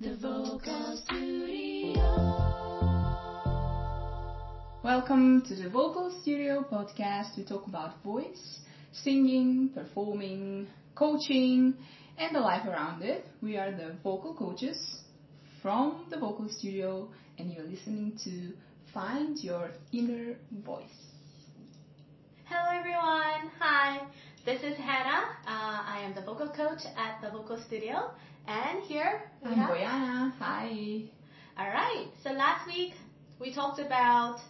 The Vocal Studio. Welcome to the Vocal Studio podcast. We talk about voice, singing, performing, coaching, and the life around it. We are the vocal coaches from the Vocal Studio, and you're listening to Find Your Inner Voice. Hello everyone. Hi. This is Hanna. Uh, I am the vocal coach at the Vocal Studio, and here we I'm have. Bojana. Hi. All right. So last week we talked about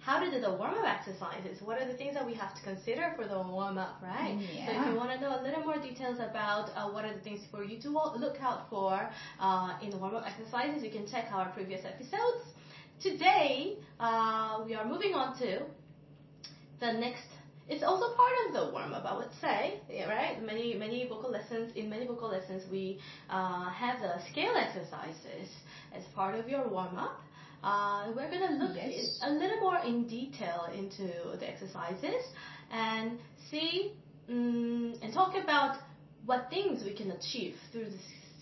how to do the warm-up exercises. What are the things that we have to consider for the warm-up, right? Yeah. So if you want to know a little more details about uh, what are the things for you to look out for uh, in the warm-up exercises, you can check our previous episodes. Today uh, we are moving on to the next. It's also part of the warm-up, I would say, yeah, right? Many many vocal lessons in many vocal lessons we uh, have the scale exercises as part of your warm-up. Uh, we're gonna look Yes. a little more in detail into the exercises and see mm and talk about what things we can achieve through the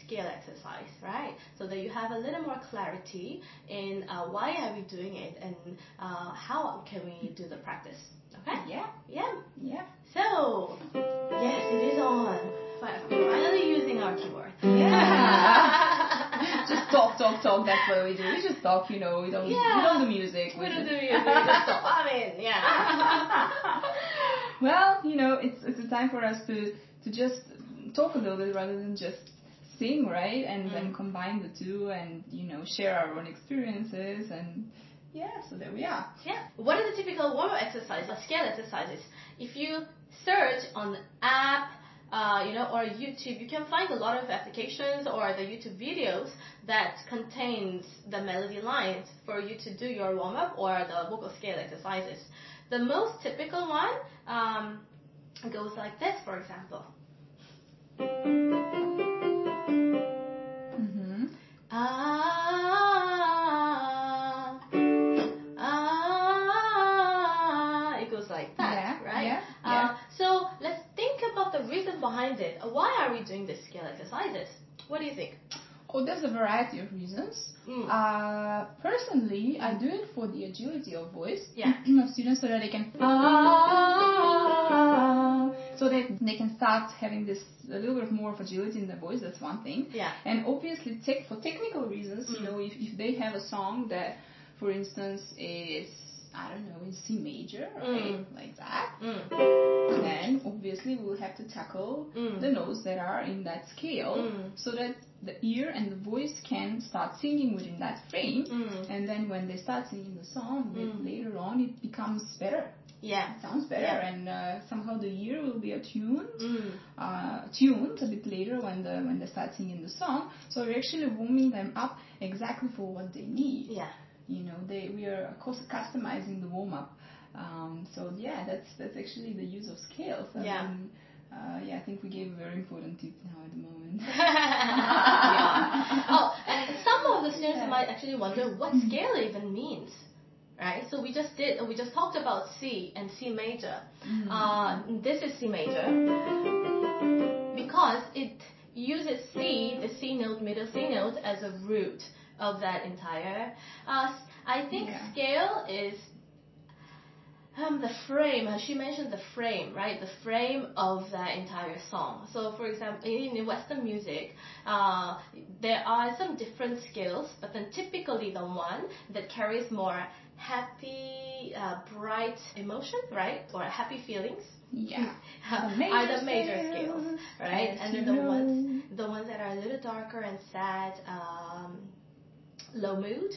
scale exercise, right? So that you have a little more clarity in uh, why are we doing it and uh, how can we do the practice. Okay? Yeah. Yeah. Yeah. So yes, it is on. Fi- Finally using our keyboard. Yeah. just talk, talk, talk. That's what we do. We just talk, you know. We don't, Yeah. we don't do music. We don't just- do music. We just talk. I mean, yeah. well, you know, it's it's a time for us to to just talk a little bit rather than just sing, right? And then Mm. combine the two, and you know, share our own experiences, and yeah. So there we are. Yeah. What are the typical warm-up exercises, or scale exercises? If you search on app, uh, you know, or YouTube, you can find a lot of applications or the YouTube videos that contains the melody lines for you to do your warm-up or the vocal scale exercises. The most typical one um, goes like this, for example. Ah, ah, it goes like that, Yeah, right? yeah, Uh, yeah. so let's think about the reason behind it. Why are we doing this scale exercises? What do you think? Oh, there's a variety of reasons. Mm. Uh, personally, I do it for the agility of voice Yeah. of students so that they can ah, so that they can start having this a little bit more of agility in their voice. That's one thing. Yeah. And obviously, tech, for technical reasons, you Mm. know, if, if they have a song that, for instance, is I don't know, in C major, right, Mm. like that, Mm. then obviously we'll have to tackle Mm. the notes that are in that scale Mm. so that the ear and the voice can start singing within that frame. Mm. And then when they start singing the song, later on it becomes better. Yeah. Sounds better, Yeah. and uh, somehow the ear will be attuned, Mm. uh, tuned a bit later when the when they start singing the song. So we're actually warming them up exactly for what they need. Yeah. You know, they we are of course customizing the warm up. Um, so yeah, that's that's actually the use of scales. I Yeah. mean, uh, yeah, I think we gave a very important tip now at the moment. yeah. Oh, and some of the students Yeah. might actually wonder what scale even means, right? So we just did, we just talked about C and C major. Mm. Uh, this is C major because it uses C, the C note, middle C note, as a root of that entire. Uh, I think Yeah. scale is um, the frame, uh, she mentioned the frame, right? The frame of that entire song. So, for example, in, in Western music, uh, there are some different scales, but then typically the one that carries more happy, uh, bright emotion, right? Or happy feelings. yeah. are the major scales, right? And then the ones the ones that are a little darker and sad, um, low mood,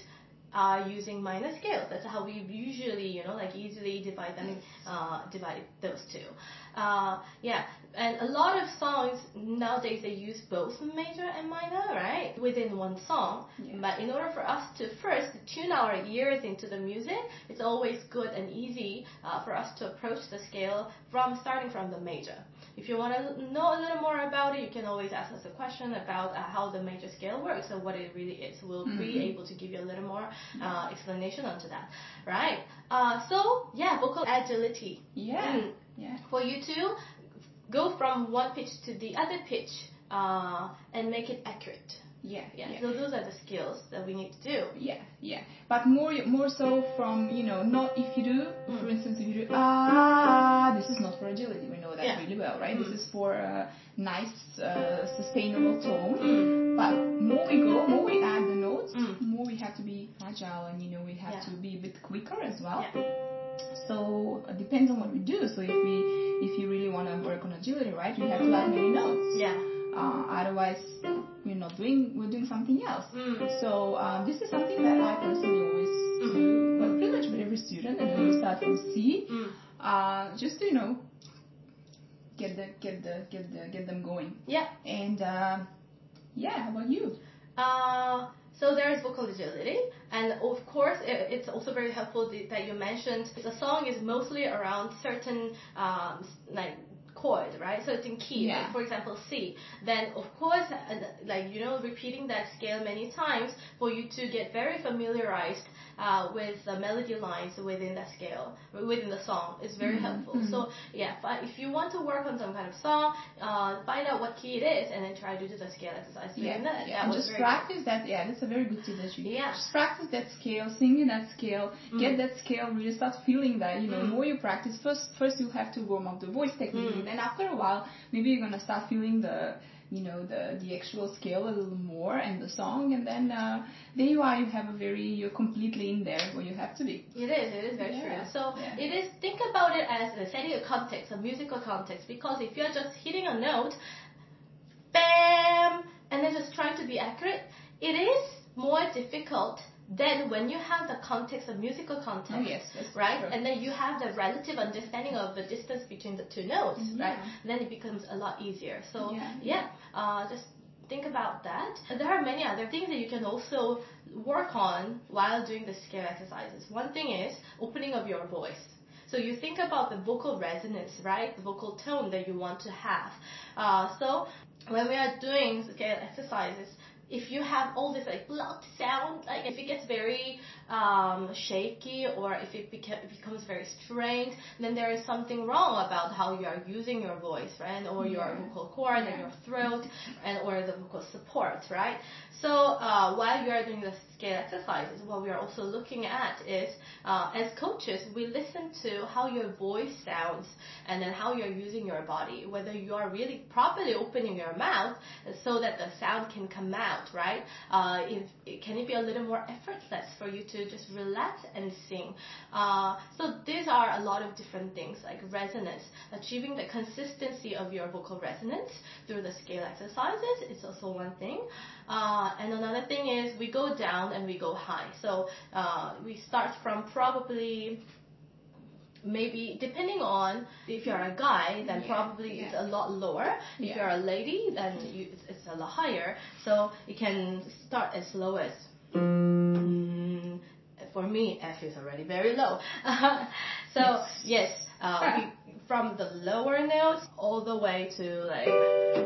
are using minor scales. That's how we usually, you know, like easily divide them, uh, divide those two. Uh, yeah, and a lot of songs nowadays they use both major and minor, right, within one song. Yeah. But in order for us to first tune our ears into the music, it's always good and easy uh, for us to approach the scale from starting from the major. If you want to know a little more about it, you can always ask us a question about uh, how the major scale works and what it really is. We'll be Mhm. able to give you a little more uh, explanation onto that, right? Uh, so yeah, vocal agility. Yeah. Mm. Yeah. For you to go from one pitch to the other pitch uh, and make it accurate. Yeah, Yeah. yeah. So those are the skills that we need to do. Yeah, yeah, but more more so from you know not if you do Mm. for instance if you do ah this is not for agility we know that Yeah. really well right Mm. this is for a nice uh, sustainable tone Mm. but more we go more we add the notes Mm. more we have to be agile and you know we have Yeah. to be a bit quicker as well so it depends on what we do so if we if you really want to work on agility right you have to add many notes Yeah. uh, otherwise not doing we're doing something else Mm. so um, this is something that I personally always do, but pretty much with every student, and then we start from C, Mm. uh, just to you know get the get the get the get them going. Yeah. And uh, yeah, how about you? Uh, so there is vocal agility, and of course, i- it's also very helpful that you mentioned the song is mostly around certain um, like chord, right? So it's in key. Yeah. Like, for example, C. Then of course, like you know, repeating that scale many times for you to get very familiarized uh, with the melody lines within that scale, within the song, is very Mhm, helpful. mhm. So yeah, but if you want to work on some kind of song, uh, find out what key it is, and then try to do the scale exercise within that. yeah. That and just very good. practice that. Yeah, that's a very good you Yeah. Just practice that scale, sing in that scale, get Mm. that scale, really start feeling that. You know, Mm. more you practice, first first you have to warm up the voice technique, Mm. and then after a while, maybe you're gonna start feeling the you know the the actual scale a little more and the song, and then uh, there you are. You have a very you're completely in there where you have to be. It is, it is very Yeah, true. So yeah. it is, think about it as uh, setting a context, a musical context, because if you're just hitting a note, bam, and then just trying to be accurate, it is more difficult than when you have the context of musical context. Oh yes, Right, true. and then you have the relative understanding of the distance between the two notes, right? Then it becomes a lot easier. So Yeah. yeah, uh, just think about that. There are many other things that you can also work on while doing the scale exercises. One thing is opening of your voice. So you think about the vocal resonance, right? The vocal tone that you want to have. Uh, so when we are doing scale exercises, if you have all this like loud sound, like if it gets very um, shaky or if it beca- becomes very strained, then there is something wrong about how you are using your voice, right? Or your Yeah. vocal cord Yeah. and your throat and or the vocal support, right? So uh, while you are doing the scale exercises, what we are also looking at is uh, as coaches, we listen to how your voice sounds and then how you're using your body, whether you are really properly opening your mouth so that the sound can come out, right? Uh, if, can it be a little more effortless for you to just relax and sing? Uh, so these are a lot of different things like resonance, achieving the consistency of your vocal resonance through the scale exercises It's also one thing. Uh, and another thing is we go down and we go high. So uh, we start from probably maybe depending on if you're a guy then Yeah, probably it's a lot lower. If Yeah. you're a lady then you, it's, it's a lot higher. So it can start as low as mm, for me f is already very low. So yes uh, we, from the lower notes all the way to like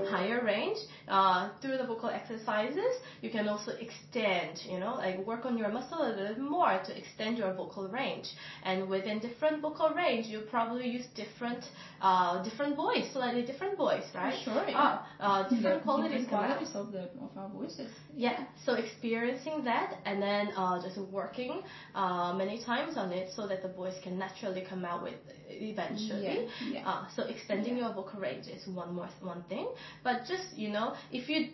higher range uh, through the vocal exercises you can also extend you know like work on your muscle a little bit more to extend your vocal range and within different vocal range you probably use different uh, different voice slightly different voice right Sure, yeah. uh, uh, different qualities different qualities of the of our voices. Yeah, so experiencing that and then uh, just working uh, many times on it so that the voice can naturally come out with eventually. Yeah, yeah. Uh, so extending your vocal range is one more one thing. But just you know, if you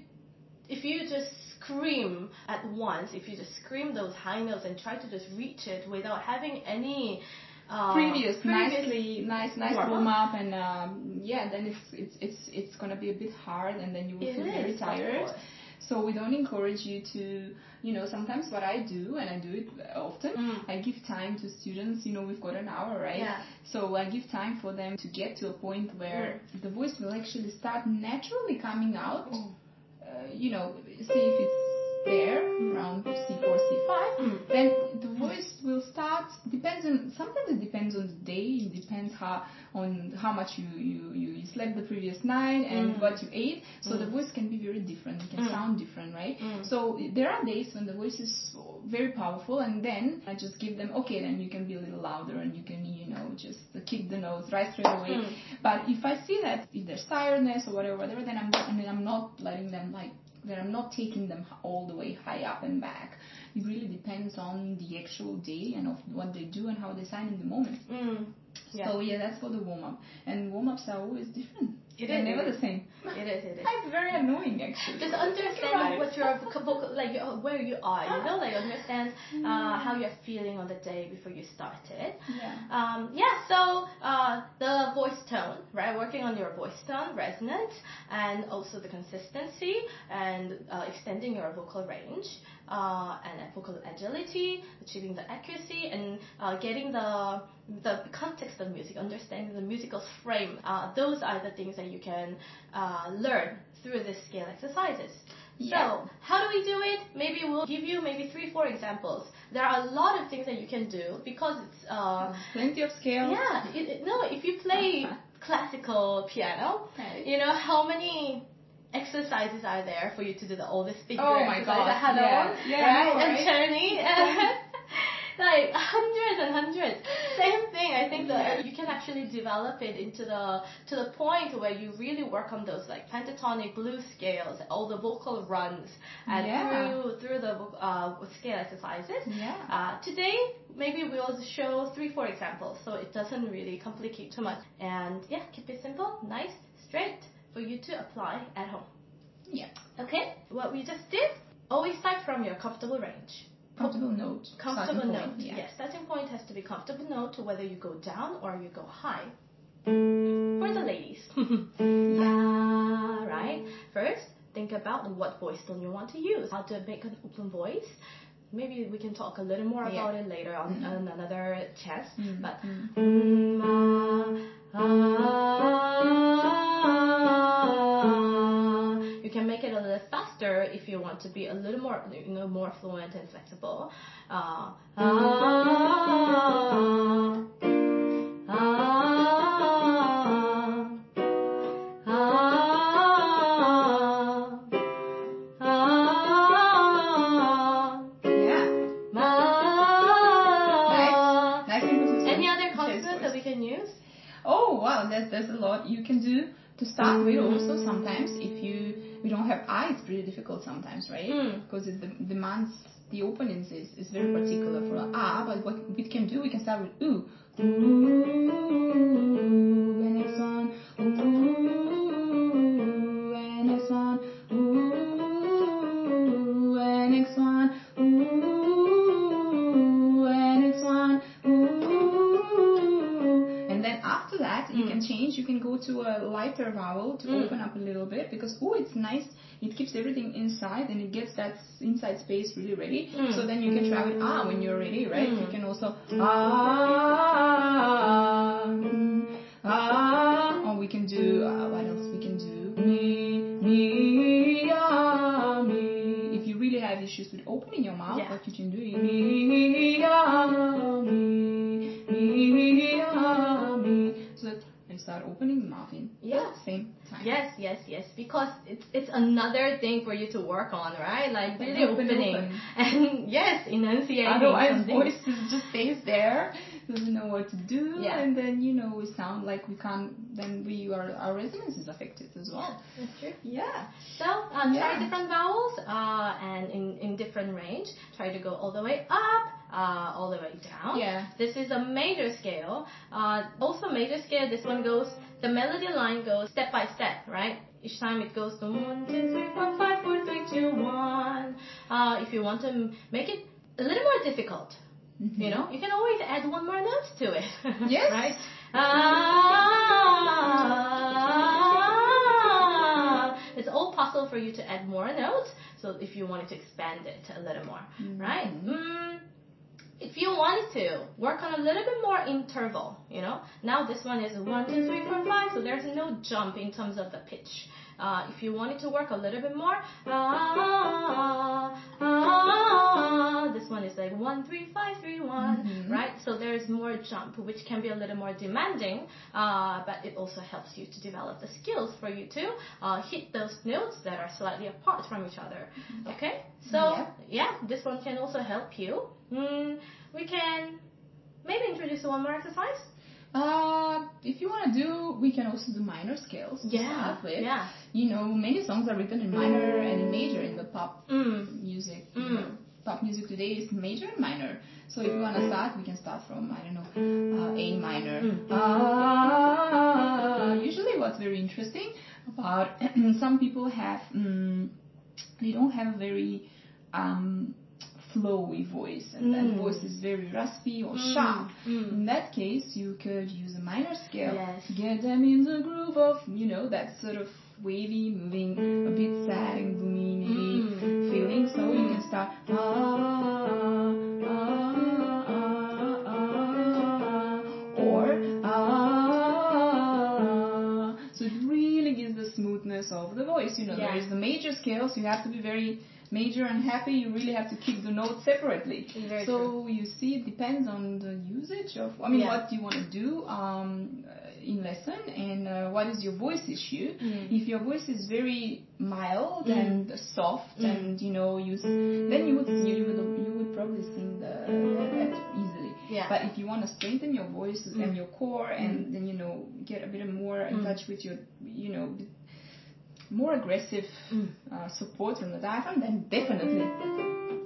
if you just scream at once, if you just scream those high notes and try to just reach it without having any uh, previous, previous nicely, nice, nice warm-up. warm up, and um, yeah, then it's it's it's it's gonna be a bit hard, and then you will It feel very tired. So we don't encourage you to, you know, sometimes what I do, and I do it often, Mm. I give time to students. You know, we've got an hour, right? Yeah. So I give time for them to get to a point where the voice will actually start naturally coming out. Mm. Uh, you know, see if it's there around C4, C5 Mm. then the voice will start depends on sometimes it depends on the day. It depends how on how much you you, you slept the previous night and Mm. what you ate. So the Mm. voice can be very different. It can Mm. sound different, right? Mm. So there are days when the voice is very powerful, and then I just give them okay. Then you can be a little louder, and you can you know just kick the notes right straight away. Mm. But if I see that if there's tiredness or whatever, whatever, then I'm I mean, I'm not letting them like that. I'm not taking them all the way high up and back. It really depends on the actual day and of what they do and how they sign in the moment. Mm. Yeah. So yeah, that's for the warm up. And warm ups are always different. It They're is, never it the same. It is. It is. It's very annoying actually. Just understand it. what your vocal, like where you are, you know, like understand Mm. uh, how you're feeling on the day before you started. Yeah. Um, yeah, so uh, the voice tone, right? Working on your voice tone, resonance, and also the consistency and uh, extending your vocal range uh, and vocal agility, achieving the accuracy, and uh, getting the the context of music, understanding the musical frame. Uh, those are the things that you can uh, learn through the scale exercises. Yeah. So, how do we do it? Maybe we'll give you maybe three, four examples. There are a lot of things that you can do because it's uh, Plenty of scales. yeah. It, it- no, if you play classical piano, Right. you know how many exercises are there for you to do the the finger Oh my God, hello, yeah, yeah, right, right. and turning, like hundreds and hundreds. Same thing. I think that you can actually develop it into the to the point where you really work on those like pentatonic blues scales, all the vocal runs, and Yeah. through through the uh, scale exercises. Yeah. Uh, today, maybe we'll show three, four examples, so it doesn't really complicate too much. And yeah, keep it simple, nice, straight for you to apply at home. Yeah. Okay, what we just did, always start from your comfortable range. Comfortable note. Comfortable note. point, Yeah. Yes, starting point has to be comfortable note, to whether you go down or you go high. For the ladies. Ah, right. First, think about what voice tone you want to use. How to make an open voice. Maybe we can talk a little more Yeah. about it later on, Mhm. on another chance. Mm, But mm. Faster if you want to be a little more, you know, more fluent and flexible. Uh, ah, ah, ah, Yeah. Nice and. Any other Yes, consonant that we can use? Wow, there's there's a lot you can do to start with. Also, sometimes if you we don't have I, it's pretty difficult sometimes, right? Mm. Because it demands the openings is, is very particular for ah. But what we can do, we can start with ooh, ooh, and next one, ooh, and next one, ooh, and then after that you Mm. can change. You can go to a lighter vowel to Mm. open up a little bit because oh, it's nice. It keeps everything inside and it gets that inside space really ready. Mm. So then you can try with ah when you're ready, right? Mm. You can also ah mm, ah. Or we can do uh, what else? We can do me me ah me. If you really have issues with opening your mouth, Yeah. what you can do is me ah me me ah start opening the mouth in Yeah. same time. Yes, yes, yes. Because it's it's another thing for you to work on, right? Like really Open, opening open. and yes, enunciating. Otherwise, something. voice just stays there, doesn't know what to do, Yeah. and then you know we sound like we can't. Then we our our resonance is affected as well. That's true. Yeah. So try Yeah. different vowels uh, and in, in different range. Try to go all the way up, uh, all the way down. Yeah. This is a major scale. Uh, also major scale. This one goes. The melody line goes step by step, right? Each time it goes to one, two, three, four, five, four, three, two, one. Uh, if you want to make it a little more difficult, you know, you can always add one more note to it. Yes. right? Ah, it's all possible for you to add more notes. So if you wanted to expand it a little more, right? Mhm. If you wanted to work on a little bit more interval, you know, now this one is one, two, three, four, five, so there's no jump in terms of the pitch. Uh, if you wanted to work a little bit more, ah, ah, this one is like one, three five three one, Mhm. right? So there is more jump, which can be a little more demanding, uh, but it also helps you to develop the skills for you to uh, hit those notes that are slightly apart from each other. Okay, so Yeah. yeah, this one can also help you. Mm, we can maybe introduce one more exercise. Uh, if you want to do, we can also do minor scales with. yeah. You know, many songs are written in minor and in major in the pop Mm. music. you Mm. know. Pop music today is major and minor. So if you want to start, we can start from I don't know uh, A minor. Mm. Ah, usually, what's very interesting about some people have mm, they don't have a very um, flowy voice, and that Mm. voice is very raspy or Mm. sharp. Mm. In that case, you could use a minor scale Yes. get them in the groove of, you know, that sort of wavy, moving, a bit sad and gloomy maybe Mm. feeling. So you can start ah, ah, ah, ah, or ah. So it really gives the smoothness of the voice. You know, Yeah. there is the major scale, so you have to be very major and happy. You really have to keep the notes separately. Very so true. you see, it depends on the usage of, I mean, Yeah. what you want to do um, in lesson and uh, what is your voice issue. Mm. If your voice is very mild Mm. and soft, Mm. and you know, you then you would you would you would probably sing the that easily. Yeah. But if you want to strengthen your voice Mm. and your core, and then you know get a bit more in Mm. touch with your you know more aggressive Mm. uh, support from the diaphragm, then definitely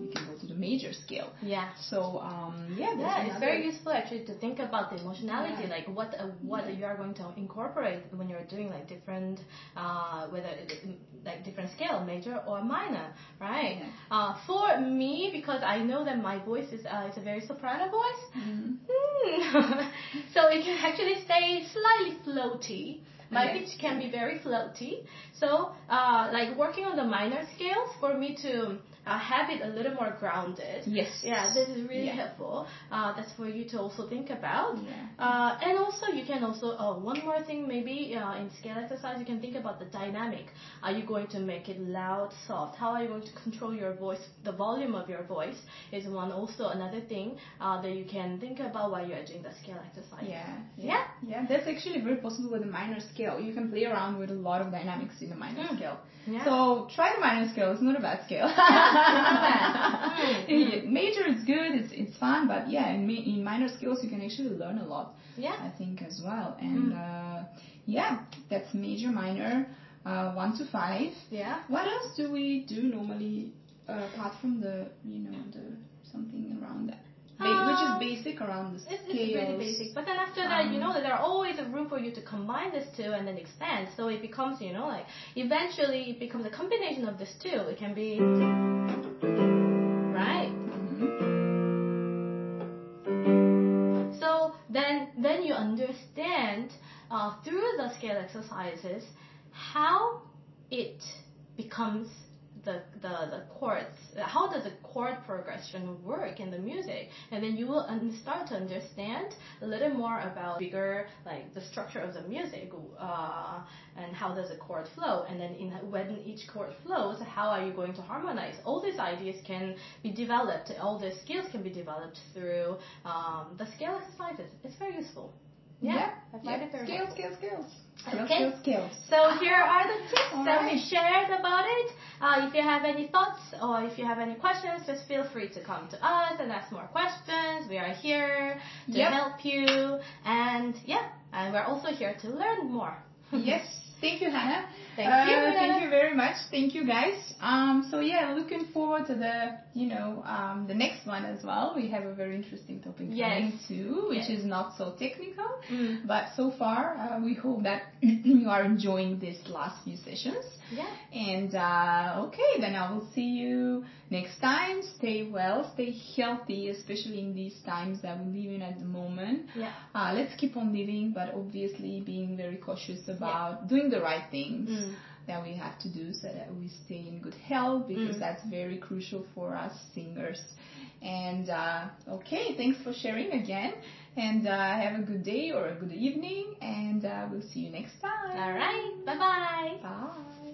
you can go to the major scale. Yeah. So um, yeah, that's Yeah, it's very useful actually to think about the emotionality, Yeah. like what uh, what you are going to incorporate when you're doing like different, uh, whether like different scale, major or minor, right? Yeah. Uh, for me, because I know that my voice is uh, is a very soprano voice, Mhm. Hmm. so it can actually stay slightly floaty. My Okay. pitch can be very floaty. So, uh, like working on the minor scales for me to uh, have it a little more grounded. Yes. Yeah, this is really Yeah. helpful. Uh, that's for you to also think about. Yeah. Uh, and also, you can also, oh, one more thing maybe uh, in scale exercise, you can think about the dynamic. Are you going to make it loud, soft? How are you going to control your voice? The volume of your voice is one also another thing uh, that you can think about while you are doing the scale exercise. Yeah, Yeah? yeah. That's actually very possible with the minor scale. You can play around with a lot of dynamics in the minor Mm. scale. Yeah. So try the minor scale. It's not a bad scale. Mm, Major is good. It's it's fun, but yeah, in, in minor skills you can actually learn a lot. yeah. I think as well. And Mm. uh, yeah, that's major, minor, uh, one to five. Yeah. What else do we do normally uh, apart from the you know the something around that, ba- which is Um, basic around the It's, scales. it's really basic. But then after that, you Um, know that there are always a room for you to combine this two and then expand. So it becomes, you know, like eventually it becomes a combination of this two. It can be right. Mhm. So then then you understand uh, through the scale exercises how it becomes the, the, the chords, how does the chord progression work in the music? And then you will start to understand a little more about bigger, like the structure of the music, uh, and how does the chord flow? And then in, when each chord flows, how are you going to harmonize? All these ideas can be developed, all these skills can be developed through um, the scale exercises. It's very useful. Yeah, I find yeah. it very Skills, scales. Scales, Okay. scales, scales. So here are the tips All that we shared about it. Uh, if you have any thoughts or if you have any questions, just feel free to come to us and ask more questions. We are here to Yep. help you, and yeah, and we're also here to learn more. yes. Thank you, Hanna. Thank Uh, you, Thank you very much. Thank you, guys. Um, so yeah, looking forward to the, you know, um, the next one as well. We have a very interesting topic Yes. coming too, which Yes. is not so technical. Mm. But so far, uh, we hope that you are enjoying these last few sessions. Yeah. And uh, okay, then I will see you next time. Stay well, stay healthy, especially in these times that we live in at the moment. Yeah. Uh, let's keep on living, but obviously being very cautious about doing the right things Mm. that we have to do so that we stay in good health because Mm. that's very crucial for us singers. And uh, okay, thanks for sharing again. And uh, have a good day or a good evening, and uh, we'll see you next time. All right. Bye bye. Bye.